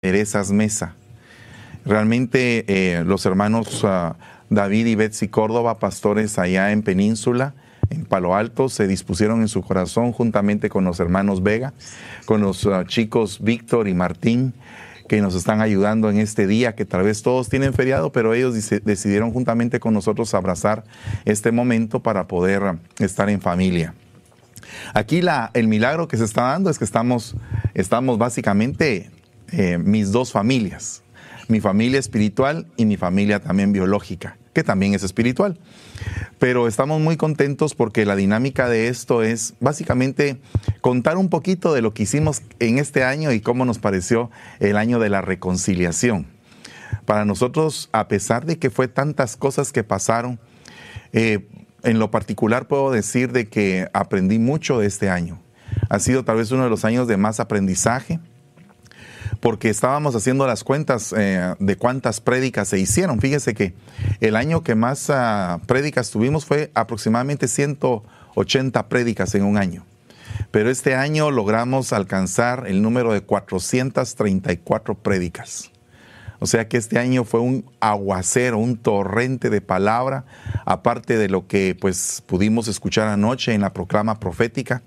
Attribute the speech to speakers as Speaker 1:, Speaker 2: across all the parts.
Speaker 1: Teresas Mesa. Realmente eh, los hermanos ah, David y Betsy Córdoba, pastores allá en Península, en Palo Alto, se dispusieron en su corazón juntamente con los hermanos Vega, con los ah, chicos Víctor y Martín, que nos están ayudando en este día, que tal vez todos tienen feriado, pero ellos decidieron juntamente con nosotros abrazar este momento para poder ah, estar en familia. Aquí el milagro que se está dando es que estamos, estamos básicamente eh, mis dos familias, mi familia espiritual y mi familia también biológica, que también es espiritual. Pero estamos muy contentos porque la dinámica de esto es básicamente contar un poquito de lo que hicimos en este año y cómo nos pareció el año de la reconciliación. Para nosotros, a pesar de que fue tantas cosas que pasaron, eh, en lo particular puedo decir de que aprendí mucho de este año. Ha sido tal vez uno de los años de más aprendizaje, porque estábamos haciendo las cuentas eh, de cuántas prédicas se hicieron. Fíjese que el año que más uh, prédicas tuvimos fue aproximadamente 180 prédicas en un año. Pero este año logramos alcanzar el número de 434 prédicas. O sea que este año fue un aguacero, un torrente de palabra, aparte de lo que pues pudimos escuchar anoche en la proclama profética.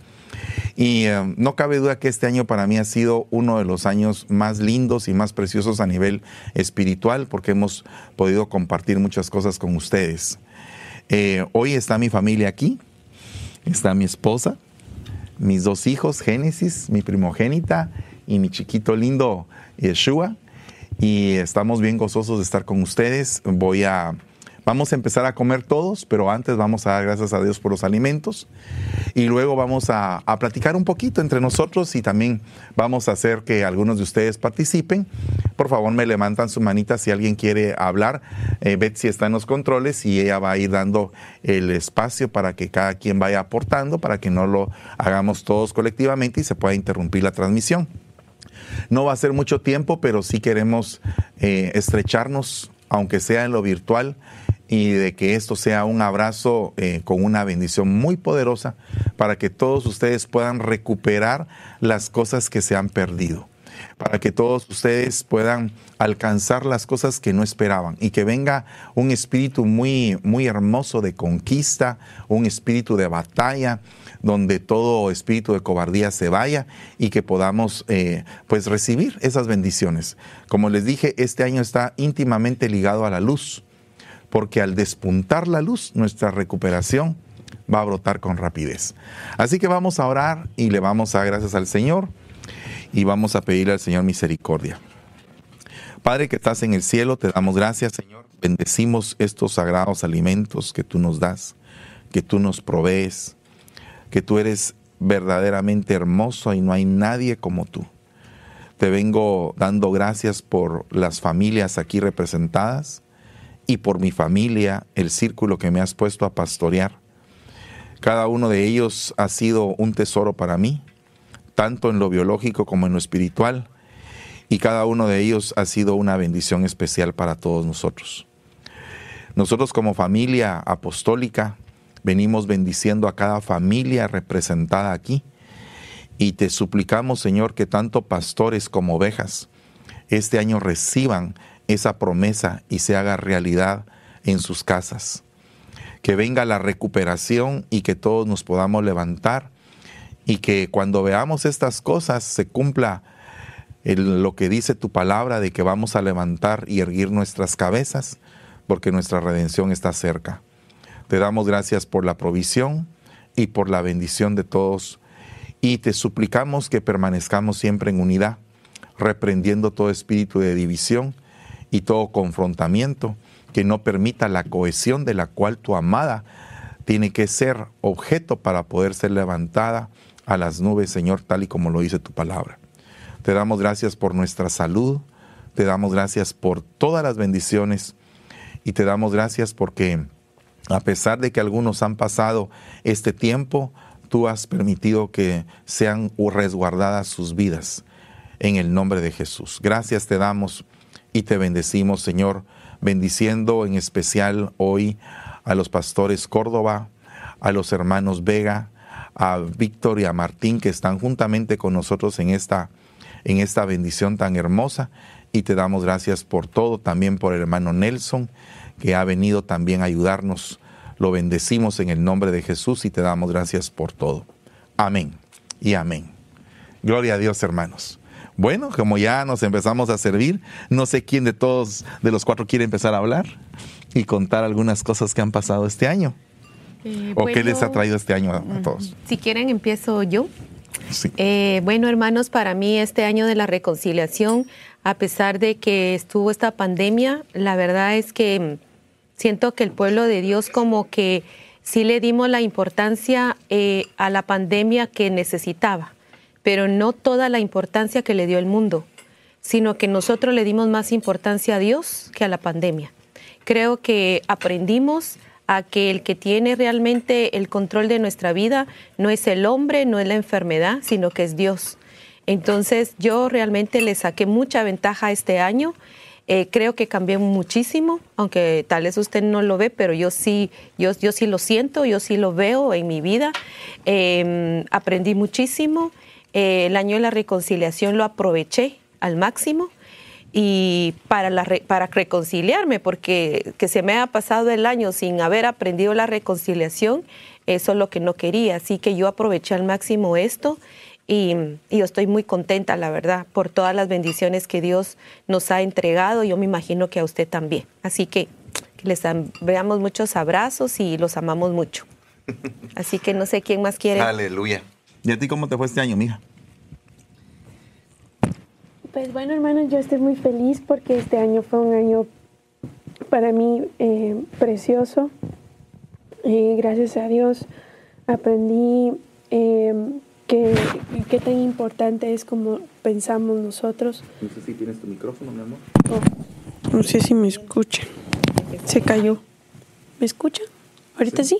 Speaker 1: Y eh, no cabe duda que este año para mí ha sido uno de los años más lindos y más preciosos a nivel espiritual porque hemos podido compartir muchas cosas con ustedes. Eh, hoy está mi familia aquí, está mi esposa, mis dos hijos, Génesis, mi primogénita y mi chiquito lindo Yeshua y estamos bien gozosos de estar con ustedes. Voy a Vamos a empezar a comer todos, pero antes vamos a dar gracias a Dios por los alimentos y luego vamos a, platicar un poquito entre nosotros y también vamos a hacer que algunos de ustedes participen. Por favor, me levantan su manita si alguien quiere hablar. Eh, Betsy está en los controles y ella va a ir dando el espacio para que cada quien vaya aportando, para que no lo hagamos todos colectivamente y se pueda interrumpir la transmisión. No va a ser mucho tiempo, pero sí queremos eh, estrecharnos, aunque sea en lo virtual, y de que esto sea un abrazo eh, con una bendición muy poderosa para que todos ustedes puedan recuperar las cosas que se han perdido para que todos ustedes puedan alcanzar las cosas que no esperaban y que venga un espíritu muy, muy hermoso de conquista, un espíritu de batalla, donde todo espíritu de cobardía se vaya y que podamos eh, pues recibir esas bendiciones. Como les dije, este año está íntimamente ligado a la luz, porque al despuntar la luz, nuestra recuperación va a brotar con rapidez. Así que vamos a orar y le vamos a dar gracias al Señor y vamos a pedirle al Señor misericordia. Padre que estás en el cielo, te damos gracias, Señor. Bendecimos estos sagrados alimentos que tú nos das, que tú nos provees, que tú eres verdaderamente hermoso y no hay nadie como tú. Te vengo dando gracias por las familias aquí representadas y por mi familia, el círculo que me has puesto a pastorear. Cada uno de ellos ha sido un tesoro para mí tanto en lo biológico como en lo espiritual, y cada uno de ellos ha sido una bendición especial para todos nosotros. Nosotros como familia apostólica venimos bendiciendo a cada familia representada aquí y te suplicamos, Señor, que tanto pastores como ovejas este año reciban esa promesa y se haga realidad en sus casas. Que venga la recuperación y que todos nos podamos levantar y que cuando veamos estas cosas se cumpla lo que dice tu palabra de que vamos a levantar y erguir nuestras cabezas porque nuestra redención está cerca. Te damos gracias por la provisión y por la bendición de todos y te suplicamos que permanezcamos siempre en unidad, reprendiendo todo espíritu de división y todo confrontamiento que no permita la cohesión de la cual tu amada tiene que ser objeto para poder ser levantada a las nubes, Señor, tal y como lo dice tu palabra. Te damos gracias por nuestra salud, te damos gracias por todas las bendiciones y te damos gracias porque a pesar de que algunos han pasado este tiempo, tú has permitido que sean resguardadas sus vidas en el nombre de Jesús. Gracias te damos y te bendecimos, Señor, bendiciendo en especial hoy a los pastores Córdoba, a los hermanos Vega, a Víctor y a Martín que están juntamente con nosotros en esta, en esta bendición tan hermosa y te damos gracias por todo, también por el hermano Nelson, que ha venido también a ayudarnos. Lo bendecimos en el nombre de Jesús y te damos gracias por todo. Amén y amén. Gloria a Dios, hermanos. Bueno, como ya nos empezamos a servir, no sé quién de todos, de los cuatro, quiere empezar a hablar y contar algunas cosas que han pasado este año. Eh, ¿O qué les ha traído este año a, todos?
Speaker 2: Si quieren, empiezo yo. Sí. Eh, bueno, hermanos, para mí este año de la reconciliación, a pesar de que estuvo esta pandemia, la verdad es que siento que el pueblo de Dios como que sí le dimos la importancia eh, a la pandemia que necesitaba, pero no toda la importancia que le dio el mundo, sino que nosotros le dimos más importancia a Dios que a la pandemia. Creo que aprendimos a que el que tiene realmente el control de nuestra vida no es el hombre, no es la enfermedad, sino que es Dios. Entonces yo realmente le saqué mucha ventaja este año. Eh, creo que cambié muchísimo, aunque tal vez usted no lo ve, pero yo sí, yo, yo sí lo siento, yo sí lo veo en mi vida. Em, aprendí muchísimo. Eh, el año de la reconciliación lo aproveché al máximo y para, la, para reconciliarme, porque que se me ha pasado el año sin haber aprendido la reconciliación, eso es lo que no quería. Así que yo aproveché al máximo esto y, yo estoy muy contenta, la verdad, por todas las bendiciones que Dios nos ha entregado. Yo me imagino que a usted también. Así que, que les veamos muchos abrazos y los amamos mucho. Así que no sé quién más quiere.
Speaker 1: Aleluya. ¿Y a ti cómo te fue este año, mija?
Speaker 3: Pues bueno, hermanos, yo estoy muy feliz porque este año fue un año para mí eh, precioso. Y gracias a Dios aprendí eh, que, qué tan importante es como pensamos nosotros.
Speaker 1: No sé si tienes tu micrófono, mi amor.
Speaker 3: Oh, no sé si me escucha. Se cayó. ¿Me escucha? ¿Ahorita sí?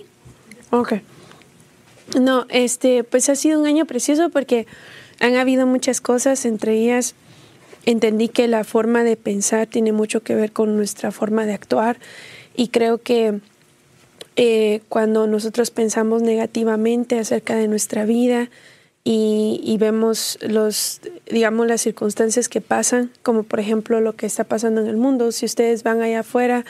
Speaker 3: Ok. No, este, pues ha sido un año precioso porque han habido muchas cosas, entre ellas entendí que la forma de pensar tiene mucho que ver con nuestra forma de actuar y creo que eh, cuando nosotros pensamos negativamente acerca de nuestra vida y, vemos los, digamos, las circunstancias que pasan, como por ejemplo lo que está pasando en el mundo, si ustedes van allá afuera,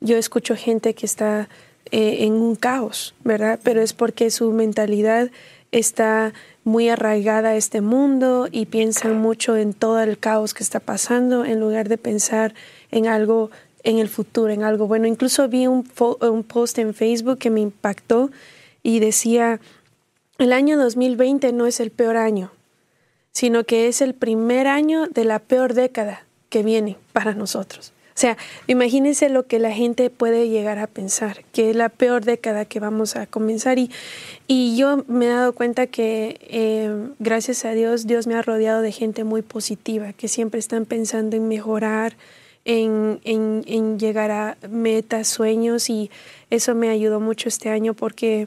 Speaker 3: yo escucho gente que está eh, en un caos, ¿verdad? Pero es porque su mentalidad está muy arraigada a este mundo y piensan mucho en todo el caos que está pasando en lugar de pensar en algo en el futuro, en algo bueno. Incluso vi un, un post en Facebook que me impactó y decía, el año 2020 no es el peor año, sino que es el primer año de la peor década que viene para nosotros. O sea, imagínense lo que la gente puede llegar a pensar, que es la peor década que vamos a comenzar. Y, y yo me he dado cuenta que, eh, gracias a Dios, Dios me ha rodeado de gente muy positiva, que siempre están pensando en mejorar, en, en, en llegar a metas, sueños. Y eso me ayudó mucho este año porque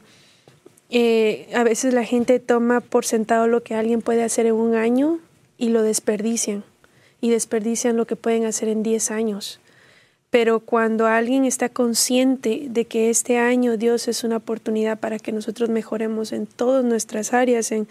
Speaker 3: eh, a veces la gente toma por sentado lo que alguien puede hacer en un año y lo desperdician y desperdician lo que pueden hacer en 10 años. Pero cuando alguien está consciente de que este año Dios es una oportunidad para que nosotros mejoremos en todas nuestras áreas, en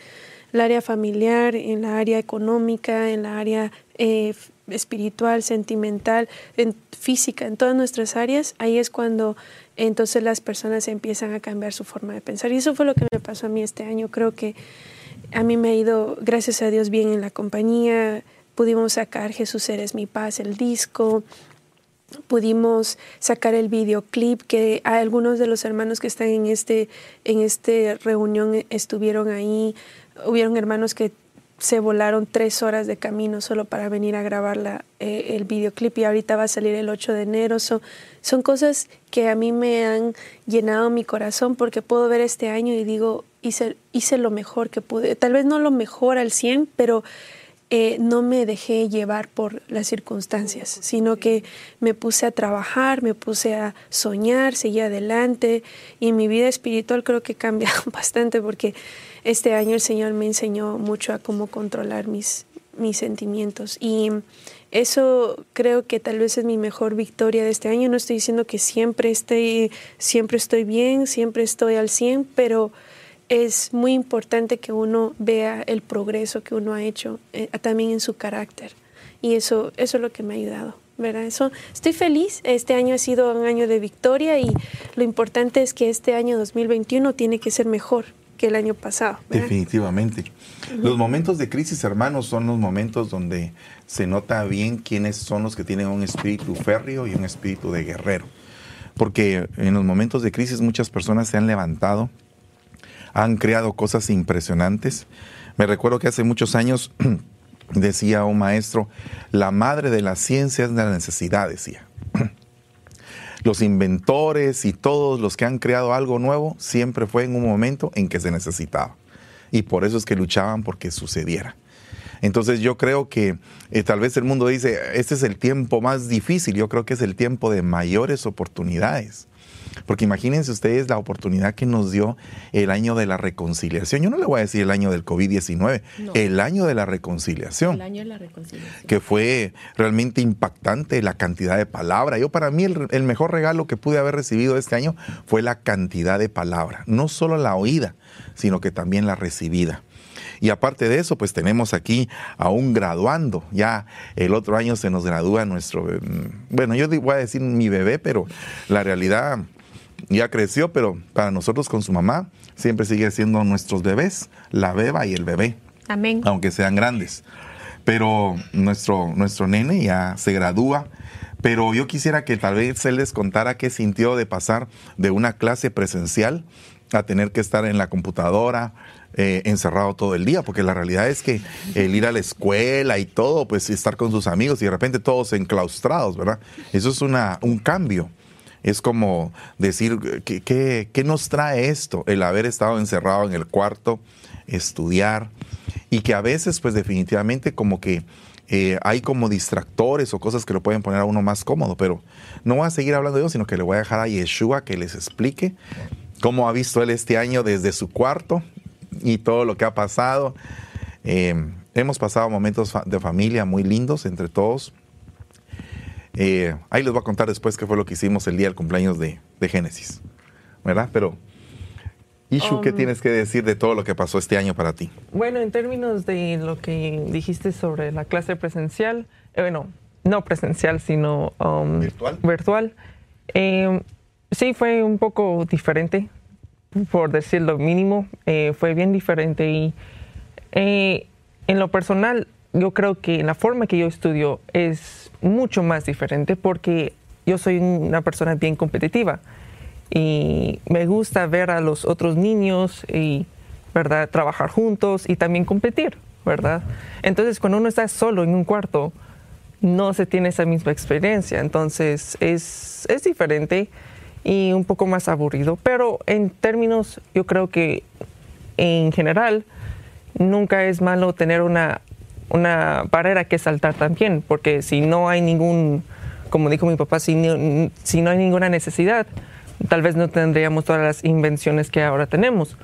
Speaker 3: el área familiar, en la área económica, en la área eh, espiritual, sentimental, en física, en todas nuestras áreas, ahí es cuando entonces las personas empiezan a cambiar su forma de pensar. Y eso fue lo que me pasó a mí este año. Creo que a mí me ha ido, gracias a Dios, bien en la compañía pudimos sacar Jesús eres mi paz, el disco, pudimos sacar el videoclip que algunos de los hermanos que están en este en este reunión estuvieron ahí hubieron hermanos que se volaron tres horas de camino solo para venir a grabar la, eh, el videoclip y ahorita va a salir el 8 de enero. son son cosas que a mí me han llenado mi corazón porque puedo ver este año y digo, hice, hice lo mejor que pude. Tal vez no lo mejor al 100, pero eh, no me dejé llevar por las circunstancias, sino que me puse a trabajar, me puse a soñar, seguí adelante y mi vida espiritual creo que cambió bastante porque este año el Señor me enseñó mucho a cómo controlar mis, mis sentimientos y eso creo que tal vez es mi mejor victoria de este año. No estoy diciendo que siempre, esté, siempre estoy bien, siempre estoy al 100, pero es muy importante que uno vea el progreso que uno ha hecho eh, también en su carácter. Y eso, eso es lo que me ha ayudado. ¿verdad? Eso, estoy feliz. Este año ha sido un año de victoria y lo importante es que este año 2021 tiene que ser mejor que el año pasado.
Speaker 1: Definitivamente. Los momentos de crisis, hermanos, son los momentos donde se nota bien quiénes son los que tienen un espíritu férreo y un espíritu de guerrero. Porque en los momentos de crisis muchas personas se han levantado, han creado cosas impresionantes. Me recuerdo que hace muchos años decía un maestro, la madre de la ciencia es la necesidad, decía. Los inventores y todos los que han creado algo nuevo siempre fue en un momento en que se necesitaba. Y por eso es que luchaban porque sucediera. Entonces yo creo que eh, tal vez el mundo dice, este es el tiempo más difícil, yo creo que es el tiempo de mayores oportunidades. Porque imagínense ustedes la oportunidad que nos dio el año de la reconciliación. Yo no le voy a decir el año del COVID-19, el año de la reconciliación.
Speaker 2: El año de la reconciliación.
Speaker 1: Que fue realmente impactante la cantidad de palabra. Yo para mí el, mejor regalo que pude haber recibido este año fue la cantidad de palabra. No solo la oída, sino que también la recibida. Y aparte de eso, pues tenemos aquí a un graduando. Ya el otro año se nos gradúa nuestro, mm, bueno, yo voy a decir mi bebé, pero la realidad ya creció, pero para nosotros con su mamá siempre sigue siendo nuestros bebés, la beba y el bebé.
Speaker 2: Amén.
Speaker 1: Aunque sean grandes. Pero nuestro, nuestro nene ya se gradúa. Pero yo quisiera que tal vez él les contara qué sintió de pasar de una clase presencial a tener que estar en la computadora, eh, encerrado todo el día, porque la realidad es que el ir a la escuela y todo, pues estar con sus amigos y de repente todos enclaustrados, ¿verdad? Eso es una, un cambio. Es como decir, ¿qué, nos trae esto? El haber estado encerrado en el cuarto, estudiar, y que a veces, pues definitivamente como que eh, hay como distractores o cosas que lo pueden poner a uno más cómodo, pero no voy a seguir hablando de sino que le voy a dejar a Yeshua que les explique cómo ha visto él este año desde su cuarto y todo lo que ha pasado. Eh, hemos pasado momentos de familia muy lindos entre todos. Eh, ahí les voy a contar después qué fue lo que hicimos el día del cumpleaños de, Génesis, ¿verdad? Pero, Ishu, ¿qué um, tienes que decir de todo lo que pasó este año para ti?
Speaker 4: Bueno, en términos de lo que dijiste sobre la clase presencial, eh, bueno, no presencial, sino um, virtual. virtual eh, sí, fue un poco diferente, por decir lo mínimo, fue bien diferente y en lo personal, yo creo que la forma que yo estudio es mucho más diferente porque yo soy una persona bien competitiva y me gusta ver a los otros niños y verdad trabajar juntos y también competir verdad entonces cuando uno está solo en un cuarto no se tiene esa misma experiencia. Entonces es, es diferente y un poco más aburrido. Pero en términos yo creo que en general nunca es malo tener una una barrera que saltar también, porque si no hay ningún, como dijo mi papá, si, no, si no hay ninguna necesidad, tal vez no tendríamos todas las invenciones que ahora tenemos,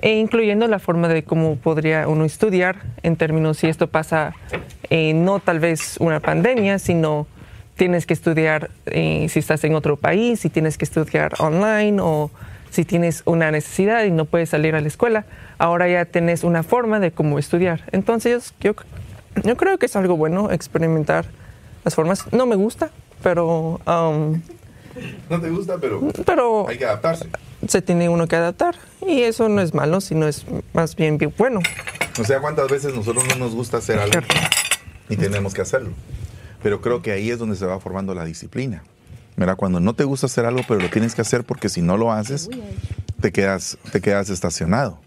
Speaker 4: e incluyendo la forma de cómo podría uno estudiar en términos si esto pasa, eh, no tal vez una pandemia, sino tienes que estudiar eh, si estás en otro país, si tienes que estudiar online o si tienes una necesidad y no puedes salir a la escuela, ahora ya tenés una forma de cómo estudiar. Entonces yo, yo creo que es algo bueno experimentar las formas. No me gusta, pero... Um,
Speaker 1: no te gusta, pero,
Speaker 4: pero
Speaker 1: hay que adaptarse.
Speaker 4: Se tiene uno que adaptar y eso no es malo, sino es más bien, bien bueno.
Speaker 1: O sea, ¿cuántas veces nosotros no nos gusta hacer algo y tenemos que hacerlo? Pero creo que ahí es donde se va formando la disciplina. Mira, cuando no te gusta hacer algo, pero lo tienes que hacer porque si no lo haces, te quedas, te quedas estacionado.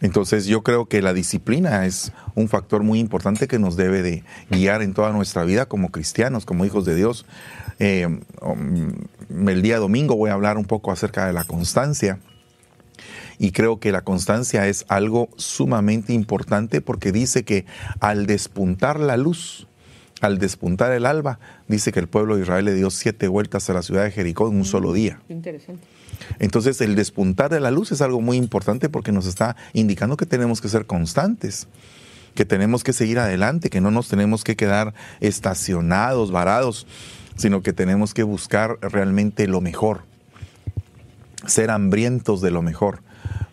Speaker 1: Entonces yo creo que la disciplina es un factor muy importante que nos debe de guiar en toda nuestra vida como cristianos, como hijos de Dios. Eh, um, el día domingo voy a hablar un poco acerca de la constancia. Y creo que la constancia es algo sumamente importante porque dice que al despuntar la luz, al despuntar el alba, dice que el pueblo de Israel le dio siete vueltas a la ciudad de Jericó en un solo día.
Speaker 2: Interesante.
Speaker 1: Entonces, el despuntar de la luz es algo muy importante porque nos está indicando que tenemos que ser constantes, que tenemos que seguir adelante, que no nos tenemos que quedar estacionados, varados, sino que tenemos que buscar realmente lo mejor, ser hambrientos de lo mejor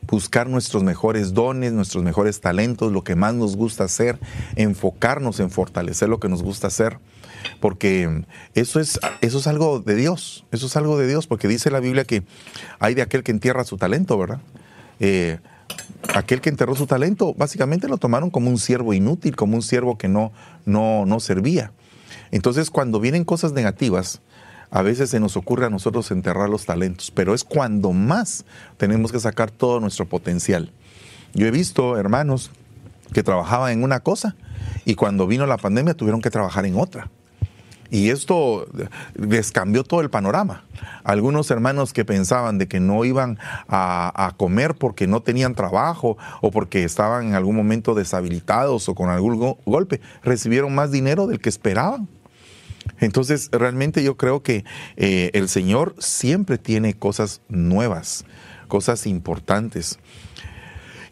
Speaker 1: buscar nuestros mejores dones, nuestros mejores talentos, lo que más nos gusta hacer, enfocarnos en fortalecer lo que nos gusta hacer, porque eso es, eso es algo de Dios, eso es algo de Dios, porque dice la Biblia que hay de aquel que entierra su talento, ¿verdad? Eh, aquel que enterró su talento, básicamente lo tomaron como un siervo inútil, como un siervo que no, no, no servía. Entonces, cuando vienen cosas negativas, a veces se nos ocurre a nosotros enterrar los talentos, pero es cuando más tenemos que sacar todo nuestro potencial. Yo he visto hermanos que trabajaban en una cosa y cuando vino la pandemia tuvieron que trabajar en otra. Y esto les cambió todo el panorama. Algunos hermanos que pensaban de que no iban a, comer porque no tenían trabajo o porque estaban en algún momento deshabilitados o con algún golpe, recibieron más dinero del que esperaban. Entonces, realmente yo creo que eh, el Señor siempre tiene cosas nuevas, cosas importantes.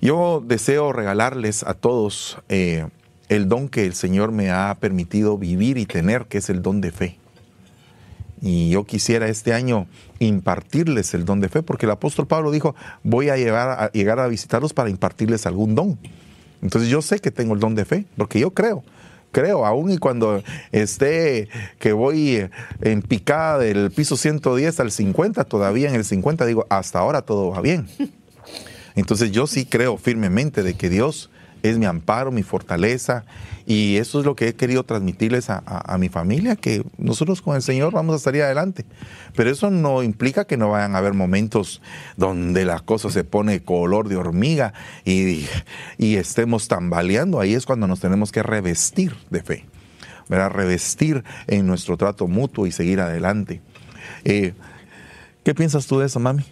Speaker 1: Yo deseo regalarles a todos eh, el don que el Señor me ha permitido vivir y tener, que es el don de fe. Y yo quisiera este año impartirles el don de fe, porque el apóstol Pablo dijo, voy a, llegar a, llegar a visitarlos para impartirles algún don. Entonces yo sé que tengo el don de fe, porque yo creo creo, aún y cuando esté que voy en picada del piso 110 al 50, todavía en el 50 digo, hasta ahora todo va bien. Entonces yo sí creo firmemente de que Dios es mi amparo, mi fortaleza, y eso es lo que he querido transmitirles a, mi familia, que nosotros con el Señor vamos a salir adelante. Pero eso no implica que no vayan a haber momentos donde la cosa se pone color de hormiga y, estemos tambaleando. Ahí es cuando nos tenemos que revestir de fe, ¿verdad? revestir en nuestro trato mutuo y seguir adelante. Eh, ¿Qué piensas tú de eso, mami?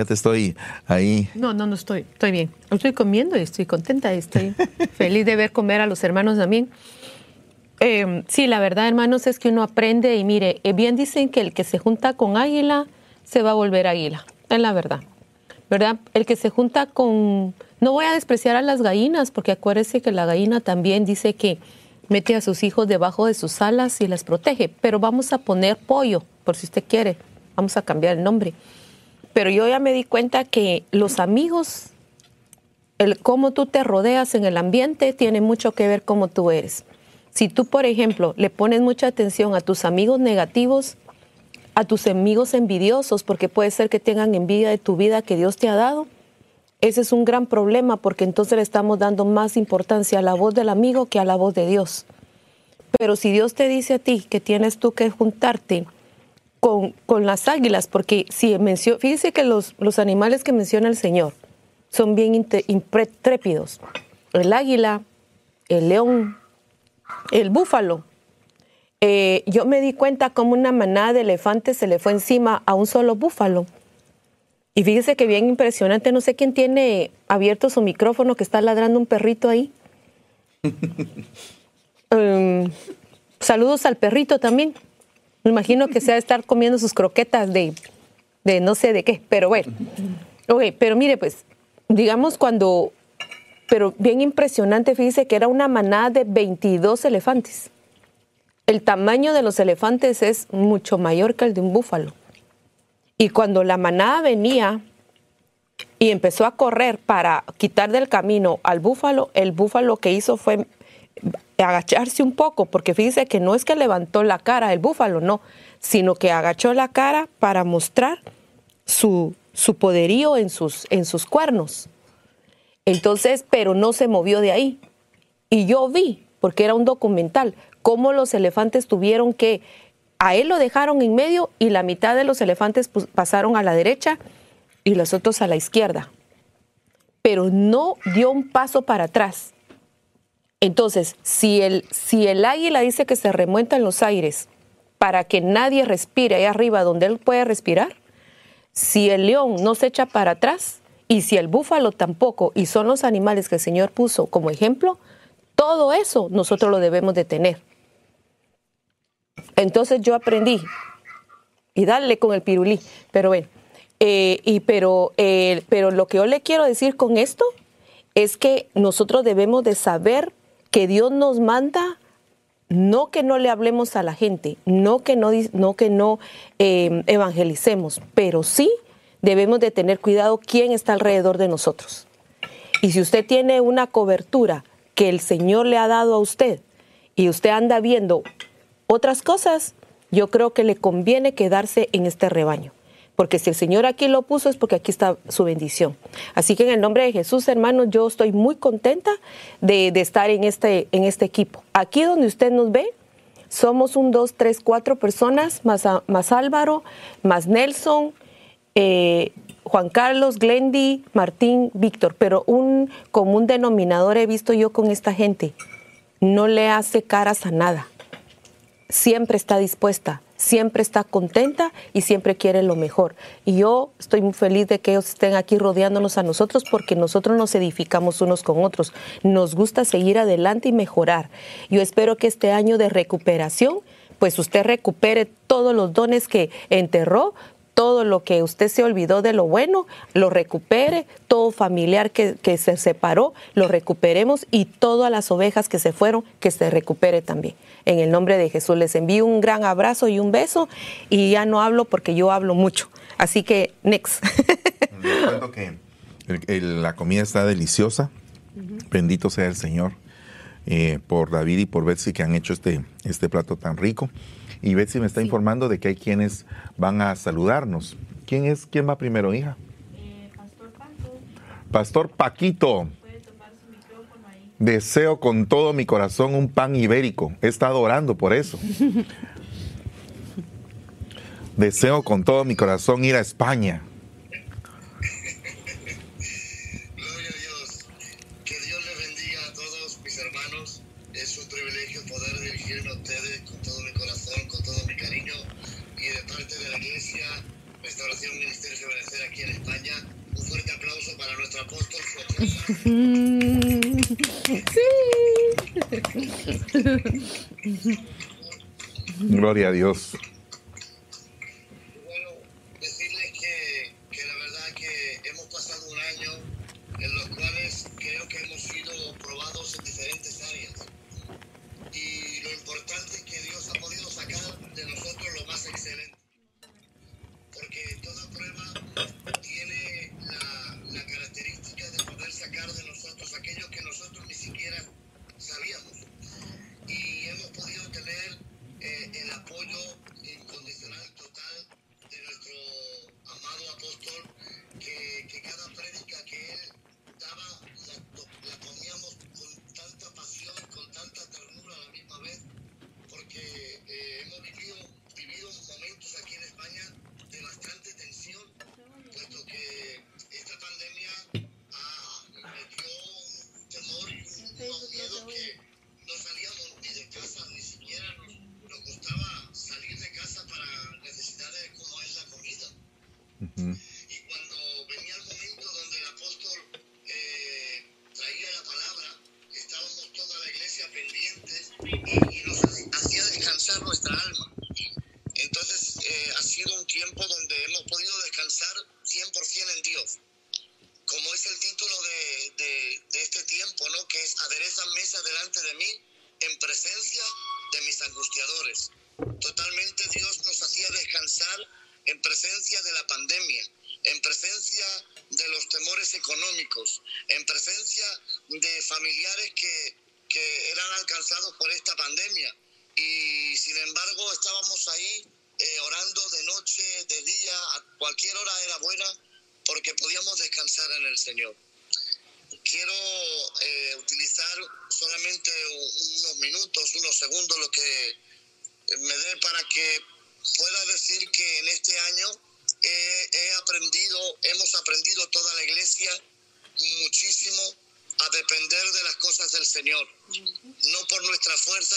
Speaker 1: Ya te estoy ahí.
Speaker 2: No, no, no estoy. Estoy bien. Estoy comiendo y estoy contenta. Estoy feliz de ver comer a los hermanos también. Eh, sí, la verdad, hermanos, es que uno aprende y mire, eh, bien dicen que el que se junta con águila se va a volver águila. Es la verdad. ¿Verdad? El que se junta con. No voy a despreciar a las gallinas, porque acuérdese que la gallina también dice que mete a sus hijos debajo de sus alas y las protege. Pero vamos a poner pollo, por si usted quiere. Vamos a cambiar el nombre. Pero yo ya me di cuenta que los amigos, el cómo tú te rodeas en el ambiente, tiene mucho que ver cómo tú eres. Si tú, por ejemplo, le pones mucha atención a tus amigos negativos, a tus amigos envidiosos, porque puede ser que tengan envidia de tu vida que Dios te ha dado, ese es un gran problema porque entonces le estamos dando más importancia a la voz del amigo que a la voz de Dios. Pero si Dios te dice a ti que tienes tú que juntarte con, las águilas, porque si menciono, fíjese que los, los animales que menciona el Señor son bien intrépidos. El águila, el león, el búfalo. Eh, yo me di cuenta como una manada de elefantes se le fue encima a un solo búfalo. Y fíjese que bien impresionante, no sé quién tiene abierto su micrófono que está ladrando un perrito ahí. Em, saludos al perrito también. Me imagino que se va a estar comiendo sus croquetas de, de no sé de qué, pero bueno. Ok, pero mire, pues, digamos cuando, pero bien impresionante, fíjese que era una manada de 22 elefantes. El tamaño de los elefantes es mucho mayor que el de un búfalo. Y cuando la manada venía y empezó a correr para quitar del camino al búfalo, el búfalo que hizo fue agacharse un poco, porque fíjese que no es que levantó la cara el búfalo, no, sino que agachó la cara para mostrar su, su poderío en sus, en sus cuernos. Entonces, pero no se movió de ahí. Y yo vi, porque era un documental, cómo los elefantes tuvieron que, a él lo dejaron en medio y la mitad de los elefantes pasaron a la derecha y los otros a la izquierda. Pero no dio un paso para atrás entonces, si el, si el águila dice que se remuenta en los aires para que nadie respire ahí arriba donde él puede respirar, si el león no se echa para atrás y si el búfalo tampoco, y son los animales que el Señor puso como ejemplo, todo eso nosotros lo debemos de tener. Entonces yo aprendí, y darle con el pirulí, pero bueno, eh, y pero, eh, pero lo que yo le quiero decir con esto es que nosotros debemos de saber que Dios nos manda no que no le hablemos a la gente, no que no, no, que no em, evangelicemos, pero sí debemos de tener cuidado quién está alrededor de nosotros. Y si usted tiene una cobertura que el Señor le ha dado a usted y usted anda viendo otras cosas, yo creo que le conviene quedarse en este rebaño. Porque si el Señor aquí lo puso es porque aquí está su bendición. Así que en el nombre de Jesús, hermanos, yo estoy muy contenta de, estar en este, en este equipo. Aquí donde usted nos ve, somos un, dos, tres, cuatro personas, más, más Álvaro, más Nelson, eh, Juan Carlos, Glendy, Martín, Víctor, pero un común denominador he visto yo con esta gente. No le hace caras a nada. Siempre está dispuesta, siempre está contenta y siempre quiere lo mejor. Y yo estoy muy feliz de que ellos estén aquí rodeándonos a nosotros porque nosotros nos edificamos unos con otros. Nos gusta seguir adelante y mejorar. Yo espero que este año de recuperación pues usted recupere todos los dones que enterró, todo lo que usted se olvidó de lo bueno, lo recupere, todo familiar que, se separó, lo recuperemos y todas las ovejas que se fueron, que se recupere también. En el nombre de Jesús les envío un gran abrazo y un beso y ya no hablo porque yo hablo mucho. Así que, next.
Speaker 1: Recuerdo que la comida está deliciosa. Bendito sea el Señor eh, por David y por Betsy que han hecho este, este plato tan rico. Y Betsy me está informando de que hay quienes van a saludarnos. ¿Quién es? ¿Quién va primero, hija? Eh, Pastor Paco. Pastor Paquito. Puede tomar su micrófono ahí. Deseo con todo mi corazón un pan ibérico. He estado orando por eso. Deseo con todo mi corazón ir a España. Gloria a Dios.
Speaker 5: Restauración Ministerios de Benecer aquí en España. Un fuerte aplauso para nuestro apóstol, su.
Speaker 2: Sí.
Speaker 1: Gloria a Dios.
Speaker 5: sido un tiempo donde hemos podido descansar 100% en Dios, como es el título de, de, de este tiempo, ¿no? que es adereza mesa delante de mí en presencia de mis angustiadores. Totalmente Dios nos hacía descansar en presencia de la pandemia, en presencia de los temores económicos, en presencia de familiares que, que eran alcanzados por esta pandemia. Y sin embargo estábamos ahí eh, orando de noche, de día, a cualquier hora era buena porque podíamos descansar en el Señor. Quiero eh, utilizar solamente unos minutos, unos segundos, lo que me dé para que pueda decir que en este año he, he aprendido, hemos aprendido toda la iglesia muchísimo a depender de las cosas del Señor, no por nuestra fuerza,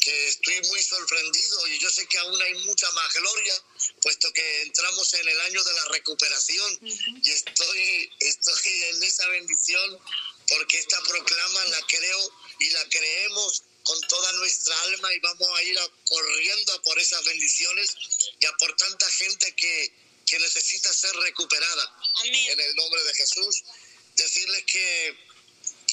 Speaker 5: que estoy muy sorprendido y yo sé que aún hay mucha más gloria, puesto que entramos en el año de la recuperación. Y estoy, estoy en esa bendición porque esta proclama la creo y la creemos con toda nuestra alma y vamos a ir corriendo por esas bendiciones y a por tanta gente que, que necesita ser recuperada. En el nombre de Jesús, decirles que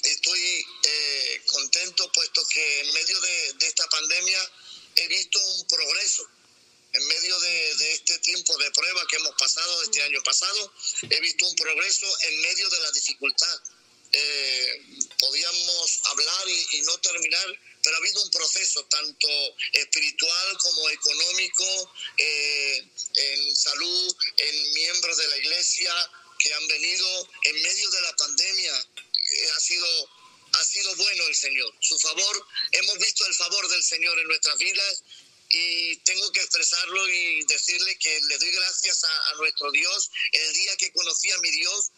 Speaker 5: estoy eh, contento puesto que en medio de, esta pandemia he visto un progreso. En medio de, este tiempo de prueba que hemos pasado, de este año pasado, he visto un progreso en medio de la dificultad. Eh, podíamos hablar y, no terminar, pero ha habido un proceso tanto espiritual como económico, eh, en salud, en miembros de la iglesia que han venido en medio de la pandemia ha sido ha sido bueno el Señor. Su favor, hemos visto el favor del Señor en nuestras vidas y tengo que expresarlo y decirle que le doy gracias a, nuestro Dios. El día que conocí a mi Dios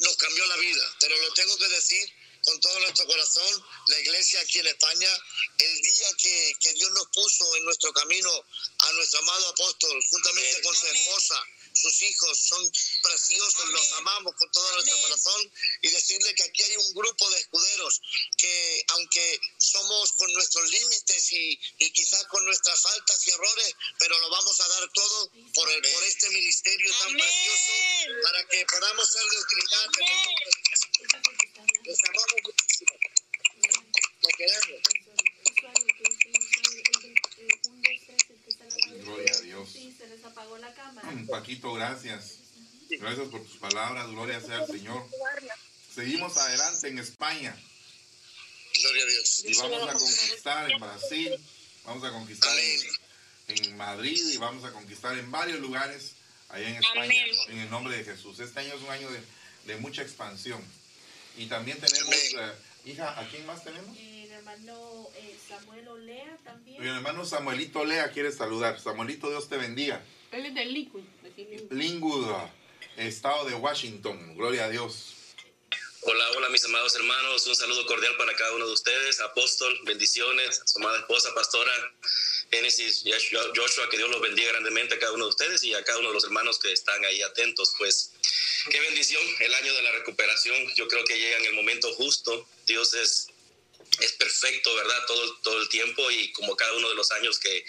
Speaker 5: nos cambió la vida, pero lo tengo que decir con todo nuestro corazón, la iglesia aquí en España, el día que, que Dios nos puso en nuestro camino a nuestro amado apóstol, juntamente con su esposa, sus hijos son preciosos, los amamos con todo nuestro corazón y decirle que aquí hay un grupo de escuderos que aunque somos con nuestros límites y, y quizás con nuestras faltas y errores, pero lo vamos a dar todo por, el, por este ministerio tan precioso para que podamos ser de utilidad. Les amamos muchísimo. Lo queremos.
Speaker 1: Gloria a Dios. Paquito, gracias. Gracias por tus palabras. Gloria sea al Señor. Seguimos adelante en España.
Speaker 5: Gloria a Dios.
Speaker 1: Y vamos a conquistar en Brasil, vamos a conquistar en, Madrid y vamos a conquistar en varios lugares allá en España, en el nombre de Jesús. Este año es un año de, mucha expansión. Y también tenemos, eh, hija, ¿a quién más tenemos?
Speaker 6: hermano eh, Samuel Olea también.
Speaker 1: Mi hermano Samuelito Olea quiere saludar. Samuelito, Dios te bendiga.
Speaker 6: Él es de Linwood.
Speaker 1: Linwood, estado de Washington. Gloria a Dios.
Speaker 7: Hola, hola mis amados hermanos, un saludo cordial para cada uno de ustedes, apóstol, bendiciones, su amada esposa, pastora, Génesis, Joshua, que Dios los bendiga grandemente a cada uno de ustedes y a cada uno de los hermanos que están ahí atentos, pues qué bendición, el año de la recuperación, yo creo que llega en el momento justo, Dios es es perfecto, ¿verdad? Todo, todo el tiempo y como cada uno de los años que,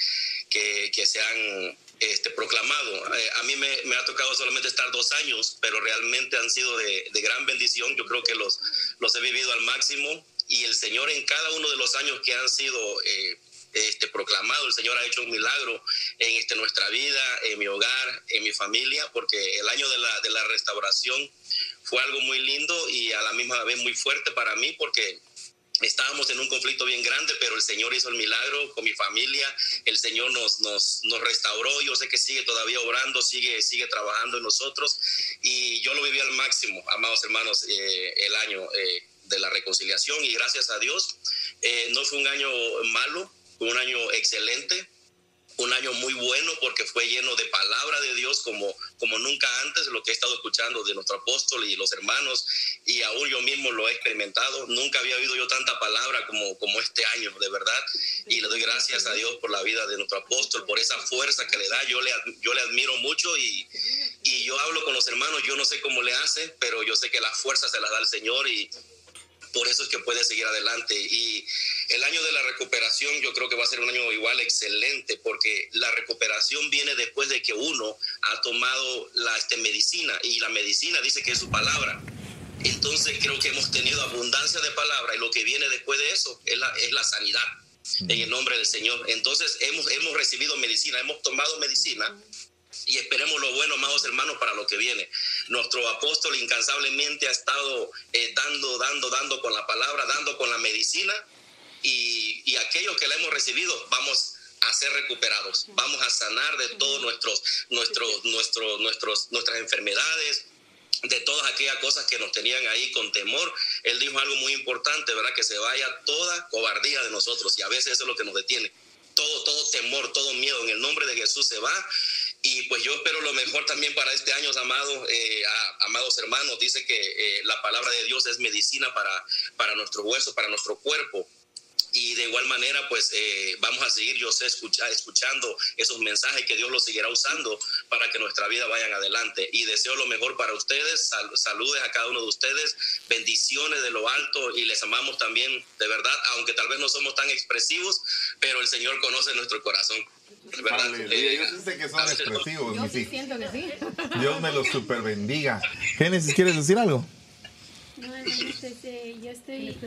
Speaker 7: que, se han este, proclamado. Eh, a mí me, ha tocado solamente estar dos años, pero realmente han sido de, de, gran bendición. Yo creo que los, los he vivido al máximo y el Señor en cada uno de los años que han sido eh, este, proclamado, el Señor ha hecho un milagro en este, nuestra vida, en mi hogar, en mi familia, porque el año de la, de la restauración fue algo muy lindo y a la misma vez muy fuerte para mí porque Estábamos en un conflicto bien grande, pero el Señor hizo el milagro con mi familia. El Señor nos, nos, nos restauró. Yo sé que sigue todavía obrando, sigue, sigue trabajando en nosotros. Y yo lo viví al máximo, amados hermanos, eh, el año eh, de la reconciliación. Y gracias a Dios, eh, no fue un año malo, fue un año excelente un año muy bueno porque fue lleno de palabra de Dios como, como nunca antes, lo que he estado escuchando de nuestro apóstol y los hermanos, y aún yo mismo lo he experimentado. Nunca había oído yo tanta palabra como, como este año, de verdad, y le doy gracias a Dios por la vida de nuestro apóstol, por esa fuerza que le da. Yo le, yo le admiro mucho y, y yo hablo con los hermanos, yo no sé cómo le hace, pero yo sé que la fuerza se la da el Señor y por eso es que puede seguir adelante. Y el año de la recuperación yo creo que va a ser un año igual excelente, porque la recuperación viene después de que uno ha tomado la este, medicina, y la medicina dice que es su palabra. Entonces creo que hemos tenido abundancia de palabra y lo que viene después de eso es la, es la sanidad en el nombre del Señor. Entonces hemos, hemos recibido medicina, hemos tomado medicina y esperemos lo bueno, amados hermanos, para lo que viene. Nuestro apóstol incansablemente ha estado eh, dando, dando, dando con la palabra, dando con la medicina y, y aquellos que la hemos recibido vamos a ser recuperados, vamos a sanar de todos nuestros, nuestros, nuestros, nuestros, nuestras enfermedades, de todas aquellas cosas que nos tenían ahí con temor. Él dijo algo muy importante, ¿verdad? Que se vaya toda cobardía de nosotros y a veces eso es lo que nos detiene. Todo, todo temor, todo miedo en el nombre de Jesús se va y pues yo espero lo mejor también para este año, amados, eh, amados hermanos. Dice que eh, la palabra de Dios es medicina para, para nuestro hueso, para nuestro cuerpo. Y de igual manera, pues eh, vamos a seguir, yo sé, escuchando esos mensajes que Dios los seguirá usando para que nuestra vida vaya adelante. Y deseo lo mejor para ustedes, saludes a cada uno de ustedes, bendiciones de lo alto y les amamos también, de verdad, aunque tal vez no somos tan expresivos, pero el Señor conoce nuestro corazón.
Speaker 1: ¿verdad? Eh, yo sé que son expresivos, yo sí siento que sí. Dios me los super bendiga. Génesis, ¿quieres decir algo? No, no, este, yo estoy...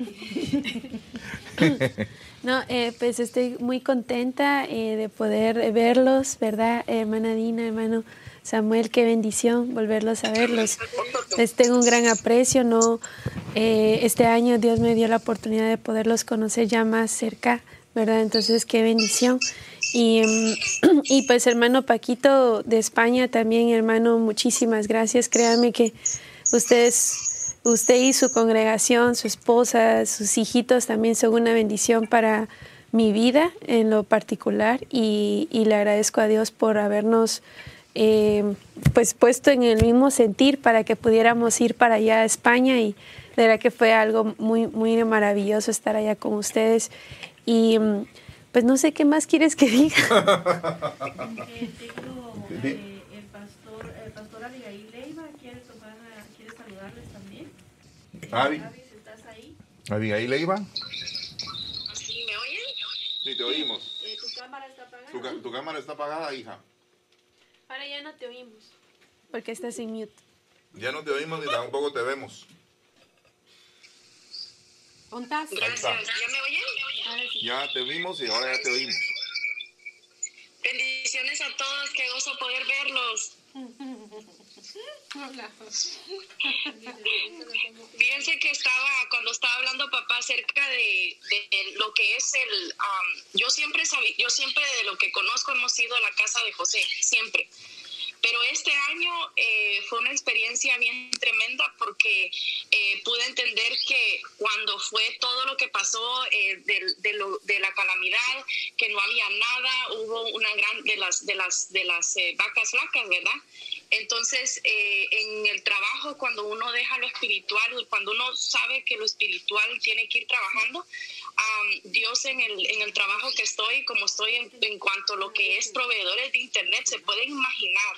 Speaker 3: No, eh, pues estoy muy contenta eh, de poder verlos, ¿verdad? Hermana Dina, hermano Samuel, qué bendición volverlos a verlos. Les tengo un gran aprecio, ¿no? Eh, este año Dios me dio la oportunidad de poderlos conocer ya más cerca, ¿verdad? Entonces, qué bendición. Y, y pues hermano Paquito de España también, hermano, muchísimas gracias. Créanme que ustedes usted y su congregación, su esposa, sus hijitos también son una bendición para mi vida en lo particular y, le agradezco a Dios por habernos eh, pues puesto en el mismo sentir para que pudiéramos ir para allá a España y de verdad que fue algo muy, muy maravilloso estar allá con ustedes y pues no sé qué más quieres que diga.
Speaker 1: Avi. ¿estás ahí? Abigail Leiva.
Speaker 8: ¿Sí me oyen?
Speaker 1: Sí, te oímos.
Speaker 6: Eh, ¿Tu cámara está apagada?
Speaker 1: Tu, tu, cámara está apagada, hija.
Speaker 6: Ahora ya no te oímos.
Speaker 3: Porque estás en mute.
Speaker 1: Ya no te oímos ni tampoco te vemos.
Speaker 8: ¿Ontas? Gracias. ¿Ya me oyen?
Speaker 1: Ya te vimos y ahora ya te oímos.
Speaker 8: Bendiciones a todos, qué gozo poder verlos. Fíjense que estaba, cuando estaba hablando papá acerca de, lo que es el, yo siempre sabía, yo siempre de lo que conozco hemos sido la casa de José, siempre. Pero este año eh, fue una experiencia bien tremenda porque eh, pude entender que cuando fue todo lo que pasó eh, de, la calamidad, que no había nada, hubo una gran de las de las de las vacas flacas, ¿verdad? Entonces, eh, en el trabajo, cuando uno deja lo espiritual, cuando uno sabe que lo espiritual tiene que ir trabajando, Dios en el, en el trabajo que estoy, como estoy en, en cuanto a lo que es proveedores de Internet, se pueden imaginar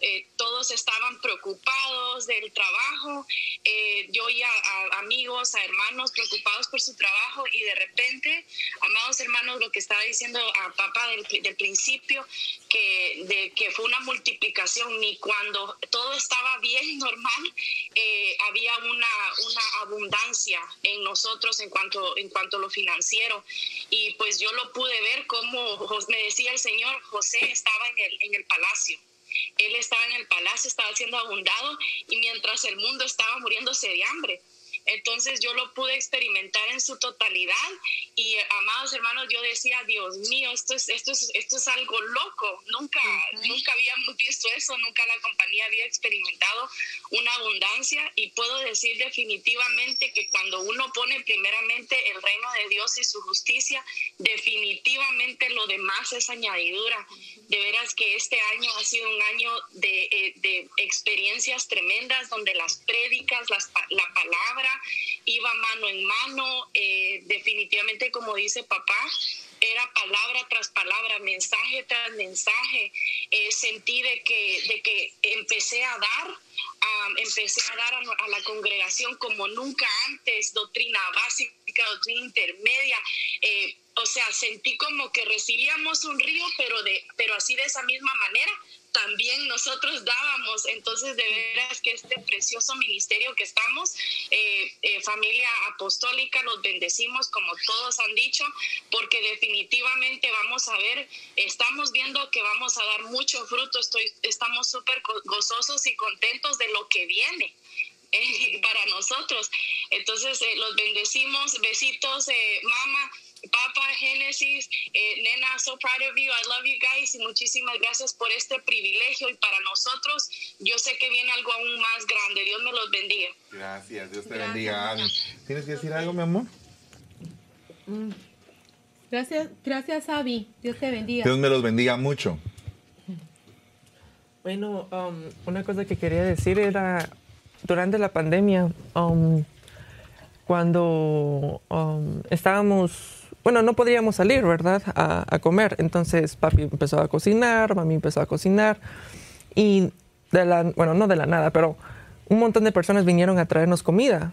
Speaker 8: eh, todos estaban preocupados del trabajo, eh, yo oía a, amigos, a hermanos preocupados por su trabajo y de repente, amados hermanos, lo que estaba diciendo a papá del, principio, que, de, que fue una multiplicación, ni cuando todo estaba bien, normal, eh, había una, una abundancia en nosotros en cuanto, en cuanto a lo financiero. Y pues yo lo pude ver como me decía el Señor, José estaba en el, en el palacio. Él estaba en el palacio, estaba siendo abundado y mientras el mundo estaba muriéndose de hambre. Entonces yo lo pude experimentar en su totalidad y amados hermanos, yo decía, Dios mío, esto es, esto es, esto es algo loco. Nunca, nunca habíamos visto eso, nunca la compañía había experimentado una abundancia y puedo decir definitivamente que cuando uno pone primeramente el reino de Dios y su justicia, definitivamente lo demás es añadidura. De veras que este año ha sido un año de, eh, de experiencias tremendas donde las prédicas, las, la palabra, iba mano en mano, eh, definitivamente como dice papá, era palabra tras palabra, mensaje tras mensaje. Eh, sentí de que, de que empecé a dar, empecé a dar a, la congregación como nunca antes, doctrina básica, doctrina intermedia. Eh, o sea, sentí como que recibíamos un río, pero, de, pero así de esa misma manera también nosotros dábamos. Entonces, de veras que este precioso ministerio que estamos, eh, eh, familia apostólica, los bendecimos como todos han dicho, porque definitivamente vamos a ver, estamos viendo que vamos a dar mucho fruto, Estoy, estamos súper gozosos y contentos de lo que viene. Eh, para nosotros. Entonces, los bendecimos. Besitos, mamá. Papa, Génesis, eh, Nena, so proud of you, I love you guys y muchísimas gracias por este privilegio y para nosotros yo sé que viene algo aún más grande. Dios me los bendiga.
Speaker 1: Gracias, Dios te bendiga, Abby. ¿Tienes que decir algo, mi amor?
Speaker 2: Mm. Gracias, gracias, Abby. Dios te bendiga.
Speaker 1: Dios me los bendiga mucho.
Speaker 4: Bueno, um, una cosa que quería decir era, durante la pandemia, um, cuando um, estábamos, bueno, no podríamos salir, ¿verdad? A, a, comer. Entonces papi empezó a cocinar, mami empezó a cocinar y de la, bueno, no de la nada, pero un montón de personas vinieron a traernos comida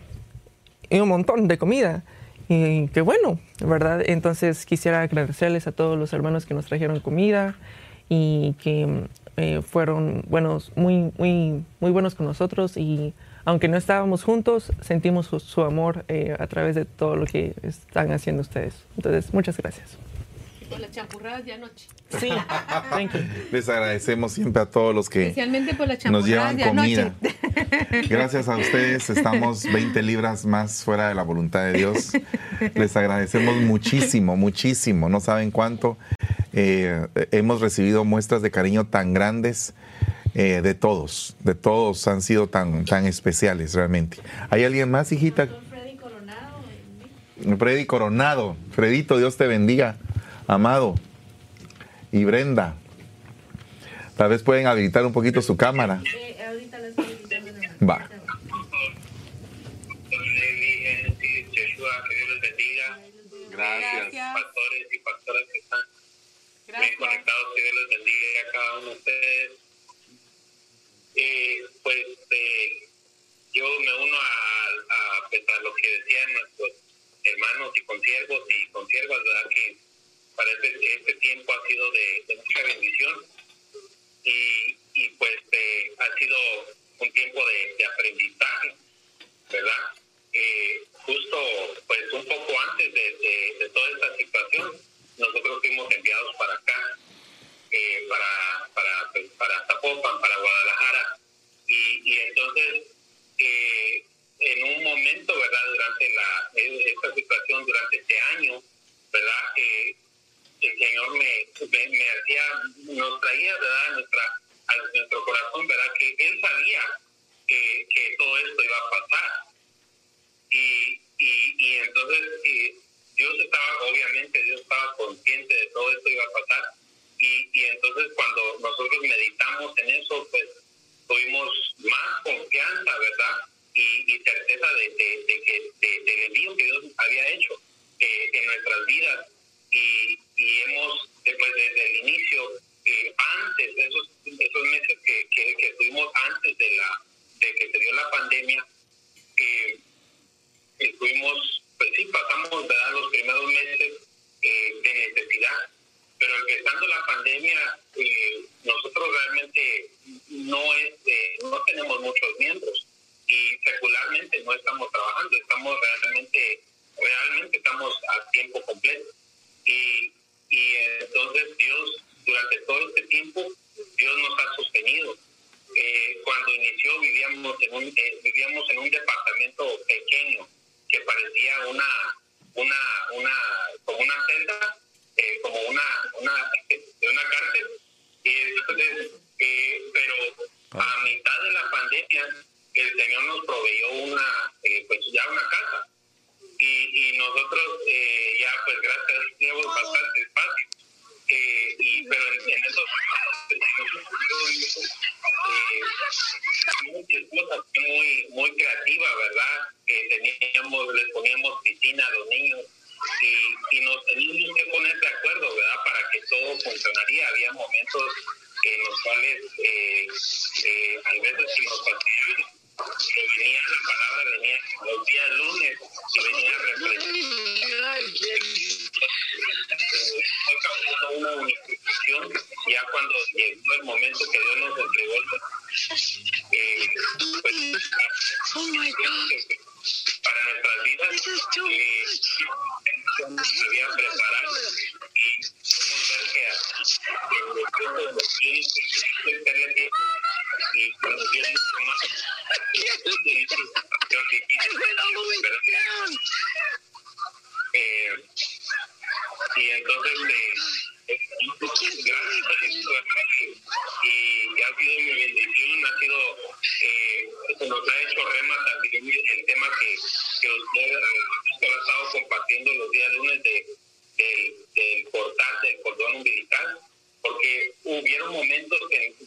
Speaker 4: y un montón de comida. Y qué bueno, ¿verdad? Entonces quisiera agradecerles a todos los hermanos que nos trajeron comida y que eh, fueron buenos, muy, muy, muy buenos con nosotros y aunque no estábamos juntos, sentimos su, su amor eh, a través de todo lo que están haciendo ustedes. Entonces, muchas gracias.
Speaker 6: Y por las champurradas de anoche.
Speaker 4: Sí, thank you.
Speaker 1: Les agradecemos siempre a todos los que
Speaker 6: Especialmente por las
Speaker 1: nos llevan
Speaker 6: de
Speaker 1: comida.
Speaker 6: anoche.
Speaker 1: Gracias a ustedes estamos 20 libras más fuera de la voluntad de Dios. Les agradecemos muchísimo, muchísimo. No saben cuánto. Eh, hemos recibido muestras de cariño tan grandes eh, de todos, de todos han sido tan, tan especiales realmente. ¿Hay alguien más, hijita?
Speaker 6: Freddy Coronado.
Speaker 1: Freddy Coronado. Fredito, Dios te bendiga, amado. Y Brenda. Tal vez pueden habilitar un poquito su cámara.
Speaker 6: Eh, ahorita
Speaker 1: Va.
Speaker 9: Yeshua, que Dios les bendiga.
Speaker 6: Gracias.
Speaker 9: Pastores y pastoras que están bien
Speaker 6: Gracias.
Speaker 9: conectados, que Dios les bendiga a cada uno de ustedes. Eh, pues eh, yo me uno a, a, pues, a lo que decían nuestros hermanos y consiervos y consiervas, ¿verdad? Que para este, este tiempo ha sido de, mucha bendición y, y pues eh, ha sido un tiempo de, de aprendizaje, ¿verdad? Eh, justo pues un poco antes de- de toda esta situación, nosotros fuimos enviados para acá, eh, para, para, para Zapopan, para Guadalajara, y, y entonces eh, en un momento, ¿verdad? Durante la, eh, esta situación, durante este año, ¿verdad? Eh, el Señor me, me, me hacía, nos traía, ¿verdad? Nuestra, a nuestro corazón, ¿verdad? Que Él sabía eh, que todo esto iba a pasar. Y, y, y entonces eh, Dios estaba, obviamente, Dios estaba consciente de todo esto iba a pasar. Y, y entonces cuando nosotros meditamos en eso, pues tuvimos más confianza, ¿verdad? Y, certeza de, de, de que de, envío que Dios había hecho eh, en nuestras vidas. Y, hemos, después desde el inicio, eh, antes esos, esos meses que, que, estuvimos antes de la de que se dio la pandemia, eh, estuvimos, pues sí, pasamos ¿verdad? los primeros meses eh, de necesidad, pero empezando la pandemia, eh, nosotros realmente no, es, eh, no tenemos muchos miembros y secularmente no estamos trabajando, estamos realmente, realmente estamos a tiempo completo. Y, y entonces Dios, durante todo este tiempo, Dios nos ha sostenido. Eh, cuando inició vivíamos en un eh, vivíamos en un departamento pequeño que parecía una una una como una celda eh, como una una de una cárcel. Y entonces eh, pero a mitad de la pandemia el señor nos proveyó una eh, pues ya una casa. Y, y nosotros eh, ya pues gracias tenemos bastante espacio. Y pero en, en esos fue muy muy creativa verdad que teníamos les poníamos piscina a los niños y, y nos teníamos que poner de acuerdo verdad para que todo funcionaría. Había momentos en los cuales eh, eh, hay veces que nos fastidiaban que venía la palabra venía los días lunes y venía causando una unificación ya cuando llegó el momento que Dios nos entregó eh, pues, para nuestras vidas. Nos preparado y podemos ver que y. Eh, y entonces eh, grandes ejemplos y, ha sido mi bendición, ha sido, eh, se nos ha hecho rema también el tema que, que usted ha estado compartiendo los días lunes de, del, del cortar del cordón umbilical, porque hubieron momentos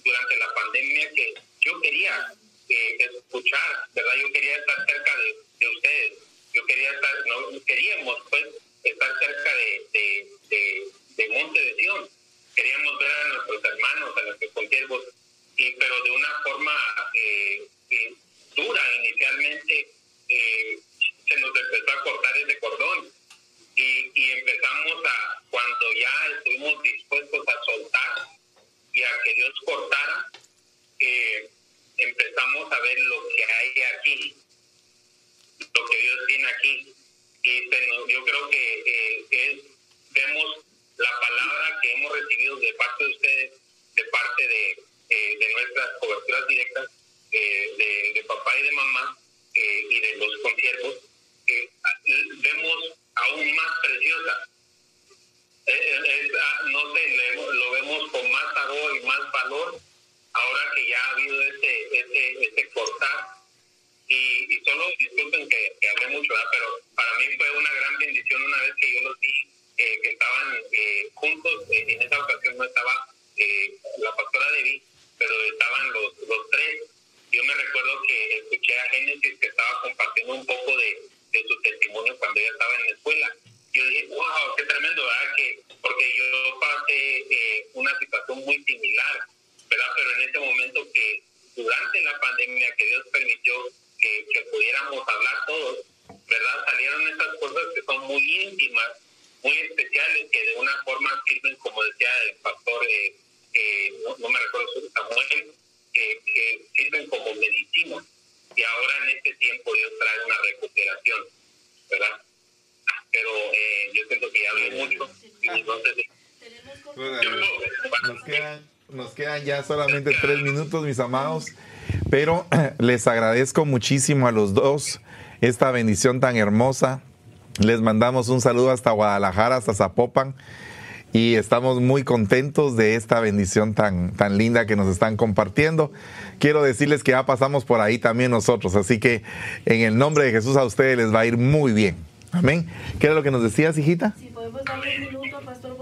Speaker 9: durante la pandemia que yo quería escuchar, ¿verdad? Yo quería estar cerca de, de ustedes, yo quería
Speaker 10: estar, no, queríamos pues estar cerca de de Monte de Sion. Queríamos ver a nuestros hermanos, a nuestros conciervos, pero de una forma eh, eh, dura inicialmente, eh,
Speaker 9: se nos empezó a cortar mis amados, pero les agradezco muchísimo a los dos esta bendición tan hermosa. Les mandamos un saludo hasta Guadalajara, hasta Zapopan, y estamos muy contentos de esta bendición tan, tan linda que nos están compartiendo. Quiero decirles que ya pasamos por ahí también nosotros, así que en el nombre de Jesús a ustedes les va a ir muy bien. Amén. ¿Qué era lo que nos decías, hijita?
Speaker 6: Si podemos darle un minuto, Pastor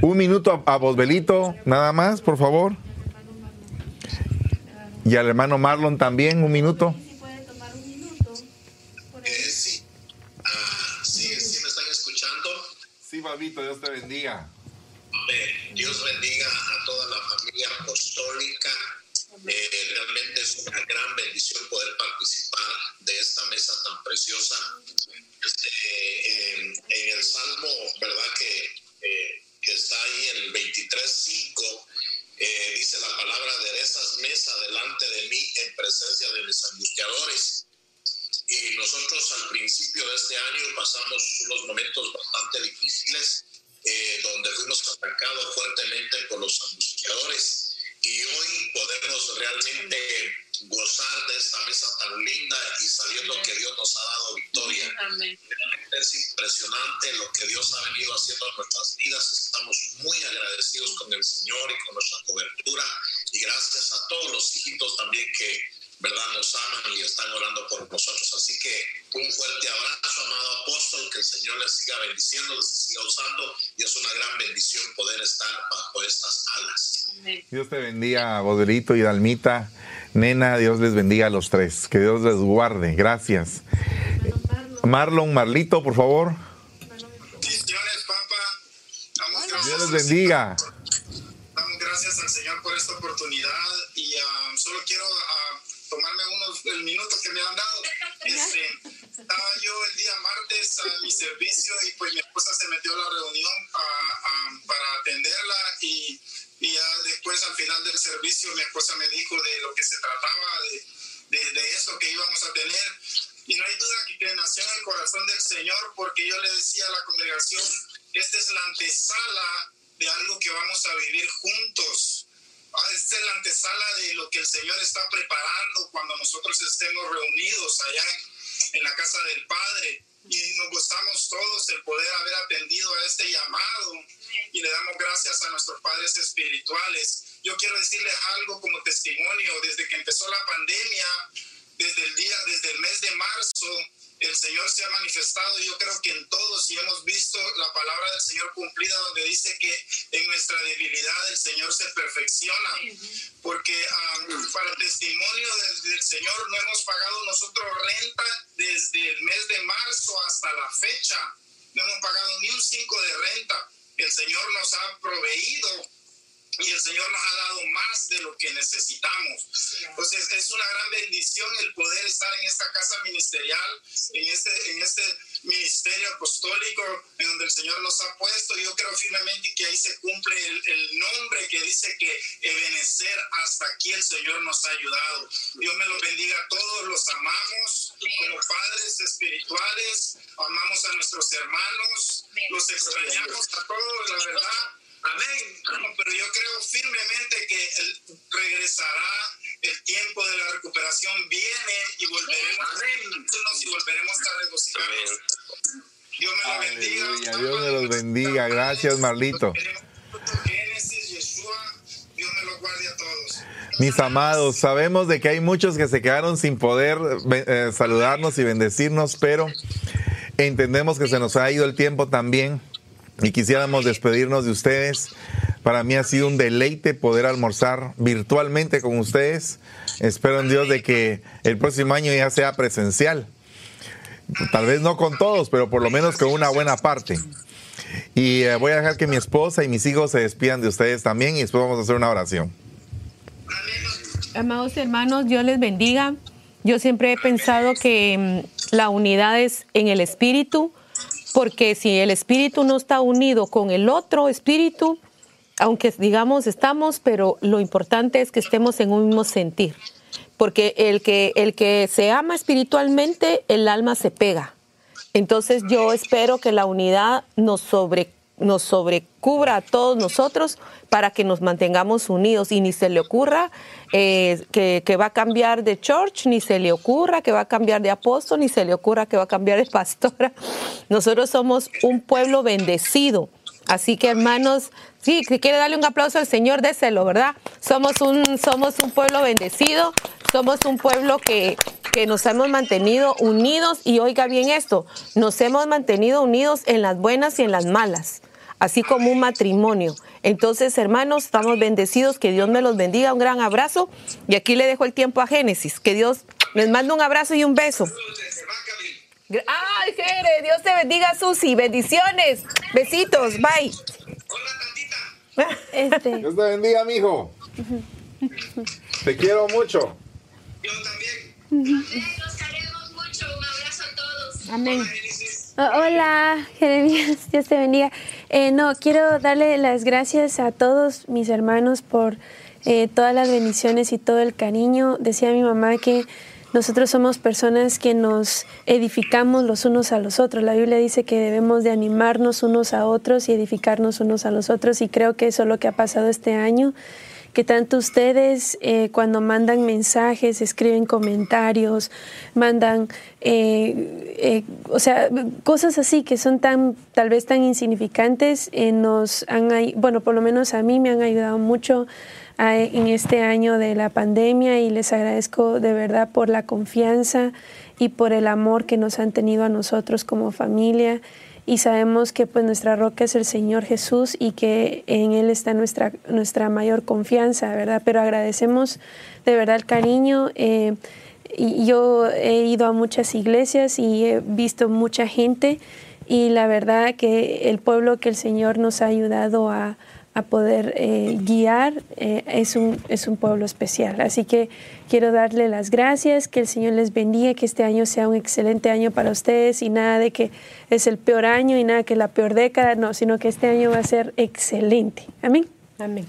Speaker 9: un minuto a, Bosbelito, nada más, por favor. Y al hermano Marlon también, un minuto.
Speaker 11: Eh, sí. Ah, sí, sí, me están escuchando.
Speaker 9: Sí, Babito, Dios te bendiga.
Speaker 11: Dios bendiga a toda la familia apostólica. Eh, realmente es una gran bendición poder participar de esta mesa tan preciosa. Este, eh, en el Salmo, ¿verdad? Que que está ahí en el 23.5, eh, dice la palabra, de esas mesa delante de mí en presencia de mis angustiadores. Y nosotros al principio de este año pasamos unos momentos bastante difíciles, eh, donde fuimos atacados fuertemente por los angustiadores. Y hoy podemos realmente gozar de esta mesa tan linda y sabiendo que Dios nos ha dado victoria. Es impresionante lo que Dios ha venido haciendo en nuestras vidas. Estamos muy agradecidos con el Señor y con nuestra cobertura. Y gracias a todos los hijitos también que, ¿verdad?, nos aman y están orando por nosotros. Así que un fuerte abrazo, amado apóstol. Que el Señor les siga bendiciendo, les siga usando. Y es una gran bendición poder estar bajo estas alas.
Speaker 9: Dios te bendiga, Boderito y Dalmita. Nena, Dios les bendiga a los tres. Que Dios les guarde. Gracias. Marlon, Marlito, por favor.
Speaker 11: Bendiciones, papá.
Speaker 9: Dios les bendiga.
Speaker 11: Yo el día martes a mi servicio y pues mi esposa se metió a la reunión para atenderla y y ya después al final del servicio mi esposa me dijo de lo que se trataba, de, de, eso que íbamos a tener. Y no hay duda que nació en el corazón del Señor porque yo le decía a la congregación, esta es la antesala de algo que vamos a vivir juntos. Ah, esta es la antesala de lo que el Señor está preparando cuando nosotros estemos reunidos allá en, en la casa del Padre y nos gozamos todos el poder haber atendido a este llamado y le damos gracias a nuestros padres espirituales. Yo quiero decirles algo como testimonio, desde que empezó la pandemia, desde el día, desde el mes de marzo, el Señor se ha manifestado, yo creo que en todos y hemos visto la palabra del Señor cumplida donde dice que en nuestra debilidad el Señor se perfecciona, porque para testimonio del, Señor no hemos pagado nosotros renta desde el mes de marzo hasta la fecha, no hemos pagado ni un cinco de renta, el Señor nos ha proveído y el Señor nos ha dado más de lo que necesitamos. Entonces es una gran bendición el poder estar en esta casa ministerial, en este, en este ministerio apostólico en donde el Señor nos ha puesto. Yo creo firmemente que ahí se cumple el, el nombre que dice que Ebenecer, hasta aquí el Señor nos ha ayudado. Dios me los bendiga a todos, los amamos como padres espirituales, amamos a nuestros hermanos, los extrañamos a todos, la verdad Amén. pero yo creo firmemente que regresará el tiempo de la recuperación, viene y volveremos Amén. y volveremos a regocijarnos. Dios me los bendiga.
Speaker 1: Dios me los bendiga. Gracias, Marlito.
Speaker 11: A.
Speaker 1: Mis amados, sabemos de que hay muchos que se quedaron sin poder eh, saludarnos y bendecirnos, pero entendemos que se nos ha ido el tiempo también y quisiéramos despedirnos de ustedes. Para mí ha sido un deleite poder almorzar virtualmente con ustedes. Espero en Dios de que el próximo año ya sea presencial. Tal vez no con todos, pero por lo menos con una buena parte. Y eh, voy a dejar que mi esposa y mis hijos se despidan de ustedes también y después vamos a hacer una oración.
Speaker 2: Amados hermanos, Dios les bendiga. Yo siempre he pensado que mm, la unidad es en el espíritu porque si el espíritu no está unido con el otro espíritu, aunque digamos estamos, pero lo importante es que estemos en un mismo sentir. Porque el que, el que se ama espiritualmente, el alma se pega. Entonces yo espero que la unidad nos sobre nos sobrecubra a todos nosotros para que nos mantengamos unidos y ni se le ocurra eh, que, que, va a cambiar de church, ni se le ocurra que va a cambiar de apóstol, ni se le ocurra que va a cambiar de pastora. Nosotros somos un pueblo bendecido. Así que hermanos, sí, si quiere darle un aplauso al Señor, déselo, ¿verdad? Somos un, somos un pueblo bendecido, somos un pueblo que, que nos hemos mantenido unidos y oiga bien esto, nos hemos mantenido unidos en las buenas y en las malas, así como un matrimonio. Entonces, hermanos, estamos bendecidos, que Dios me los bendiga, un gran abrazo y aquí le dejo el tiempo a Génesis, que Dios les manda un abrazo y un beso. Ay, Jere, Dios te bendiga, Susi. Bendiciones. Besitos. Bye.
Speaker 1: Este. Dios te bendiga, mijo. Te quiero mucho.
Speaker 8: Yo también. Los queremos mucho. Un abrazo a todos.
Speaker 3: Amén. Hola, Jeremías. Dios te bendiga. Eh, no, quiero darle las gracias a todos mis hermanos por eh, todas las bendiciones y todo el cariño. Decía mi mamá que nosotros somos personas que nos edificamos los unos a los otros. La Biblia dice que debemos de animarnos unos a otros y edificarnos unos a los otros y creo que eso es lo que ha pasado este año que tanto ustedes eh, cuando mandan mensajes, escriben comentarios, mandan, eh, eh, o sea, cosas así que son tan, tal vez tan insignificantes, nos han, bueno, por lo menos a mí me han ayudado mucho en este año de la pandemia y les agradezco de verdad por la confianza y por el amor que nos han tenido a nosotros como familia y sabemos que pues nuestra roca es el Señor Jesús y que en Él está nuestra, nuestra mayor confianza, ¿verdad? Pero agradecemos de verdad el cariño. Eh, y yo he ido a muchas iglesias y he visto mucha gente y la verdad que el pueblo que el Señor nos ha ayudado a, a poder eh, guiar, eh, es, un, es un pueblo especial. Así que quiero darle las gracias, que el Señor les bendiga, que este año sea un excelente año para ustedes y nada de que es el peor año y nada que la peor década, no, sino que este año va a ser excelente. Amén.
Speaker 2: Amén.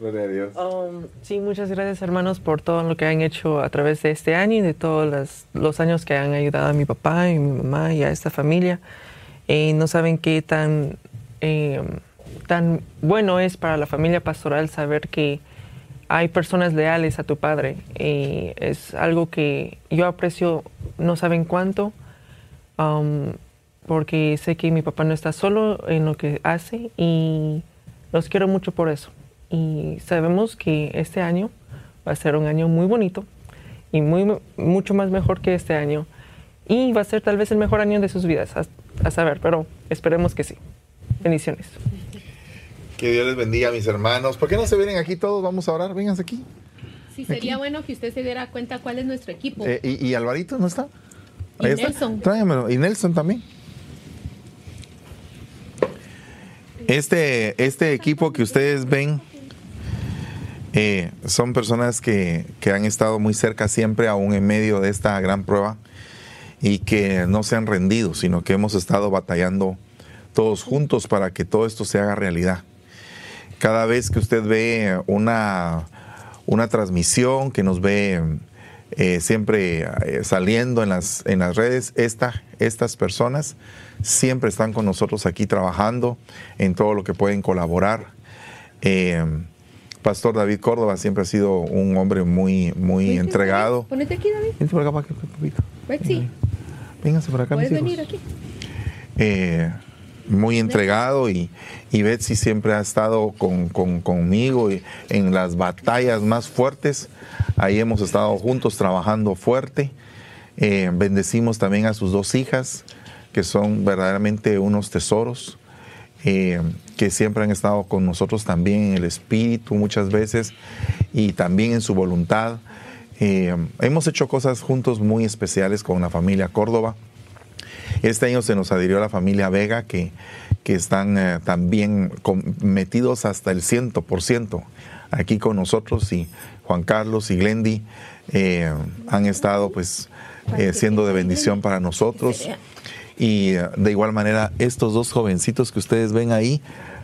Speaker 1: Gloria a Dios.
Speaker 4: Um, sí, muchas gracias hermanos por todo lo que han hecho a través de este año y de todos los, años que han ayudado a mi papá y mi mamá y a esta familia. Eh, no saben qué tan, eh, tan bueno es para la familia pastoral saber que hay personas leales a tu padre. Y es algo que yo aprecio, no saben cuánto, um, porque sé que mi papá no está solo en lo que hace y los quiero mucho por eso y sabemos que este año va a ser un año muy bonito y muy, mucho más mejor que este año y va a ser tal vez el mejor año de sus vidas, a, saber, pero esperemos que sí. Bendiciones.
Speaker 1: Que Dios les bendiga, mis hermanos. ¿Por qué no se vienen aquí todos? Vamos a orar, vénganse aquí.
Speaker 2: Sí, sería bueno que usted se diera cuenta cuál es nuestro equipo.
Speaker 1: Eh, y, Alvarito no está?
Speaker 2: y Nelson.
Speaker 1: Tráemelo. Y Nelson también. Este, este equipo que ustedes ven eh, son personas que, que han estado muy cerca siempre, aún en medio de esta gran prueba, y que no se han rendido, sino que hemos estado batallando todos juntos para que todo esto se haga realidad. Cada vez que usted ve una, una transmisión, que nos ve eh, siempre eh, saliendo en las, en las redes, esta, estas personas siempre están con nosotros aquí trabajando en todo lo que pueden colaborar. Eh, Pastor David Córdoba siempre ha sido un hombre muy, muy entregado.
Speaker 2: Ponete aquí, David.
Speaker 1: Véngase por acá, para que- papito.
Speaker 2: Betsy,
Speaker 1: Vénganse por acá, mis
Speaker 2: puedes
Speaker 1: hijos.
Speaker 2: venir aquí.
Speaker 1: Eh, muy entregado y, y Betsy siempre ha estado con, con- conmigo y en las batallas más fuertes. Ahí hemos estado juntos trabajando fuerte. Eh, bendecimos también a sus dos hijas, que son verdaderamente unos tesoros, eh, que siempre han estado con nosotros también en el espíritu muchas veces y también en su voluntad. Eh, hemos hecho cosas juntos muy especiales con la familia Córdoba. Este año se nos adhirió la familia Vega, que, que están eh, también metidos hasta el 100% aquí con nosotros y Juan Carlos y Glendy eh, han estado pues eh, siendo de bendición para nosotros. Y eh, de igual manera, estos dos jovencitos que ustedes ven ahí,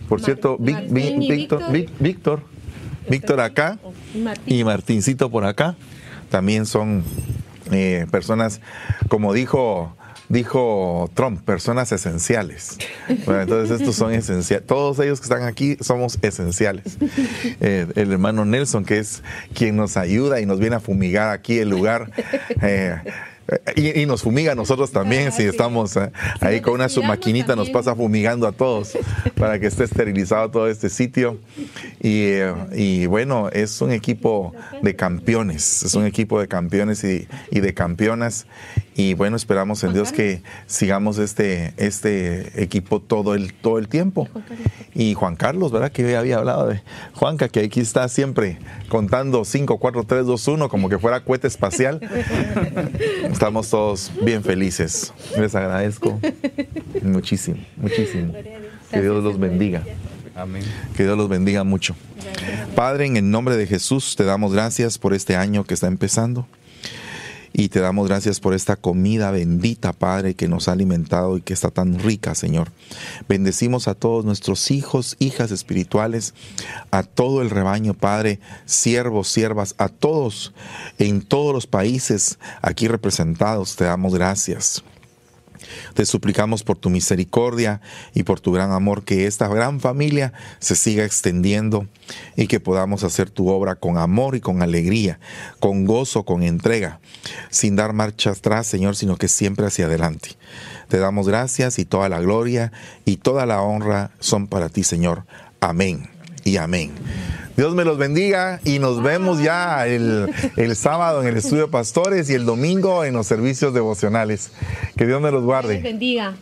Speaker 1: por cierto, Vic- Vic- Víctor,
Speaker 2: Víctor.
Speaker 1: Vic- Víctor, Víctor acá
Speaker 2: Martín.
Speaker 1: y Martincito por acá también son eh, personas, como dijo, dijo Trump, personas esenciales. Bueno, entonces estos son esenciales. Todos ellos que están aquí somos esenciales. Eh, el hermano Nelson, que es quien nos ayuda y nos viene a fumigar aquí el lugar. eh, y, y nos fumiga a nosotros también, si estamos eh, ahí con una submaquinita, nos pasa fumigando a todos para que esté esterilizado todo este sitio. Y, eh, y bueno, es un equipo de campeones, es un equipo de campeones y, y de campeonas. Y bueno, esperamos en Dios que sigamos este, este equipo todo el, todo el tiempo. Y Juan Carlos, ¿verdad? Que yo había hablado de Juanca, que aquí está siempre contando 5, 4, 3, 2, 1, como que fuera cohete espacial. Estamos todos bien felices. Les agradezco muchísimo, muchísimo. Que Dios los bendiga.
Speaker 12: Amén.
Speaker 1: Que Dios los bendiga mucho. Padre, en el nombre de Jesús, te damos gracias por este año que está empezando. Y te damos gracias por esta comida bendita, Padre, que nos ha alimentado y que está tan rica, Señor. Bendecimos a todos nuestros hijos, hijas espirituales, a todo el rebaño, Padre, siervos, siervas, a todos en todos los países aquí representados. Te damos gracias. Te suplicamos por tu misericordia y por tu gran amor que esta gran familia se siga extendiendo y que podamos hacer tu obra con amor y con alegría, con gozo, con entrega, sin dar marcha atrás, Señor, sino que siempre hacia adelante. Te damos gracias y toda la gloria y toda la honra son para ti, Señor. Amén y amén. Dios me los bendiga y nos vemos ya el, el sábado en el estudio pastores y el domingo en los servicios devocionales. Que Dios me los guarde.
Speaker 2: bendiga.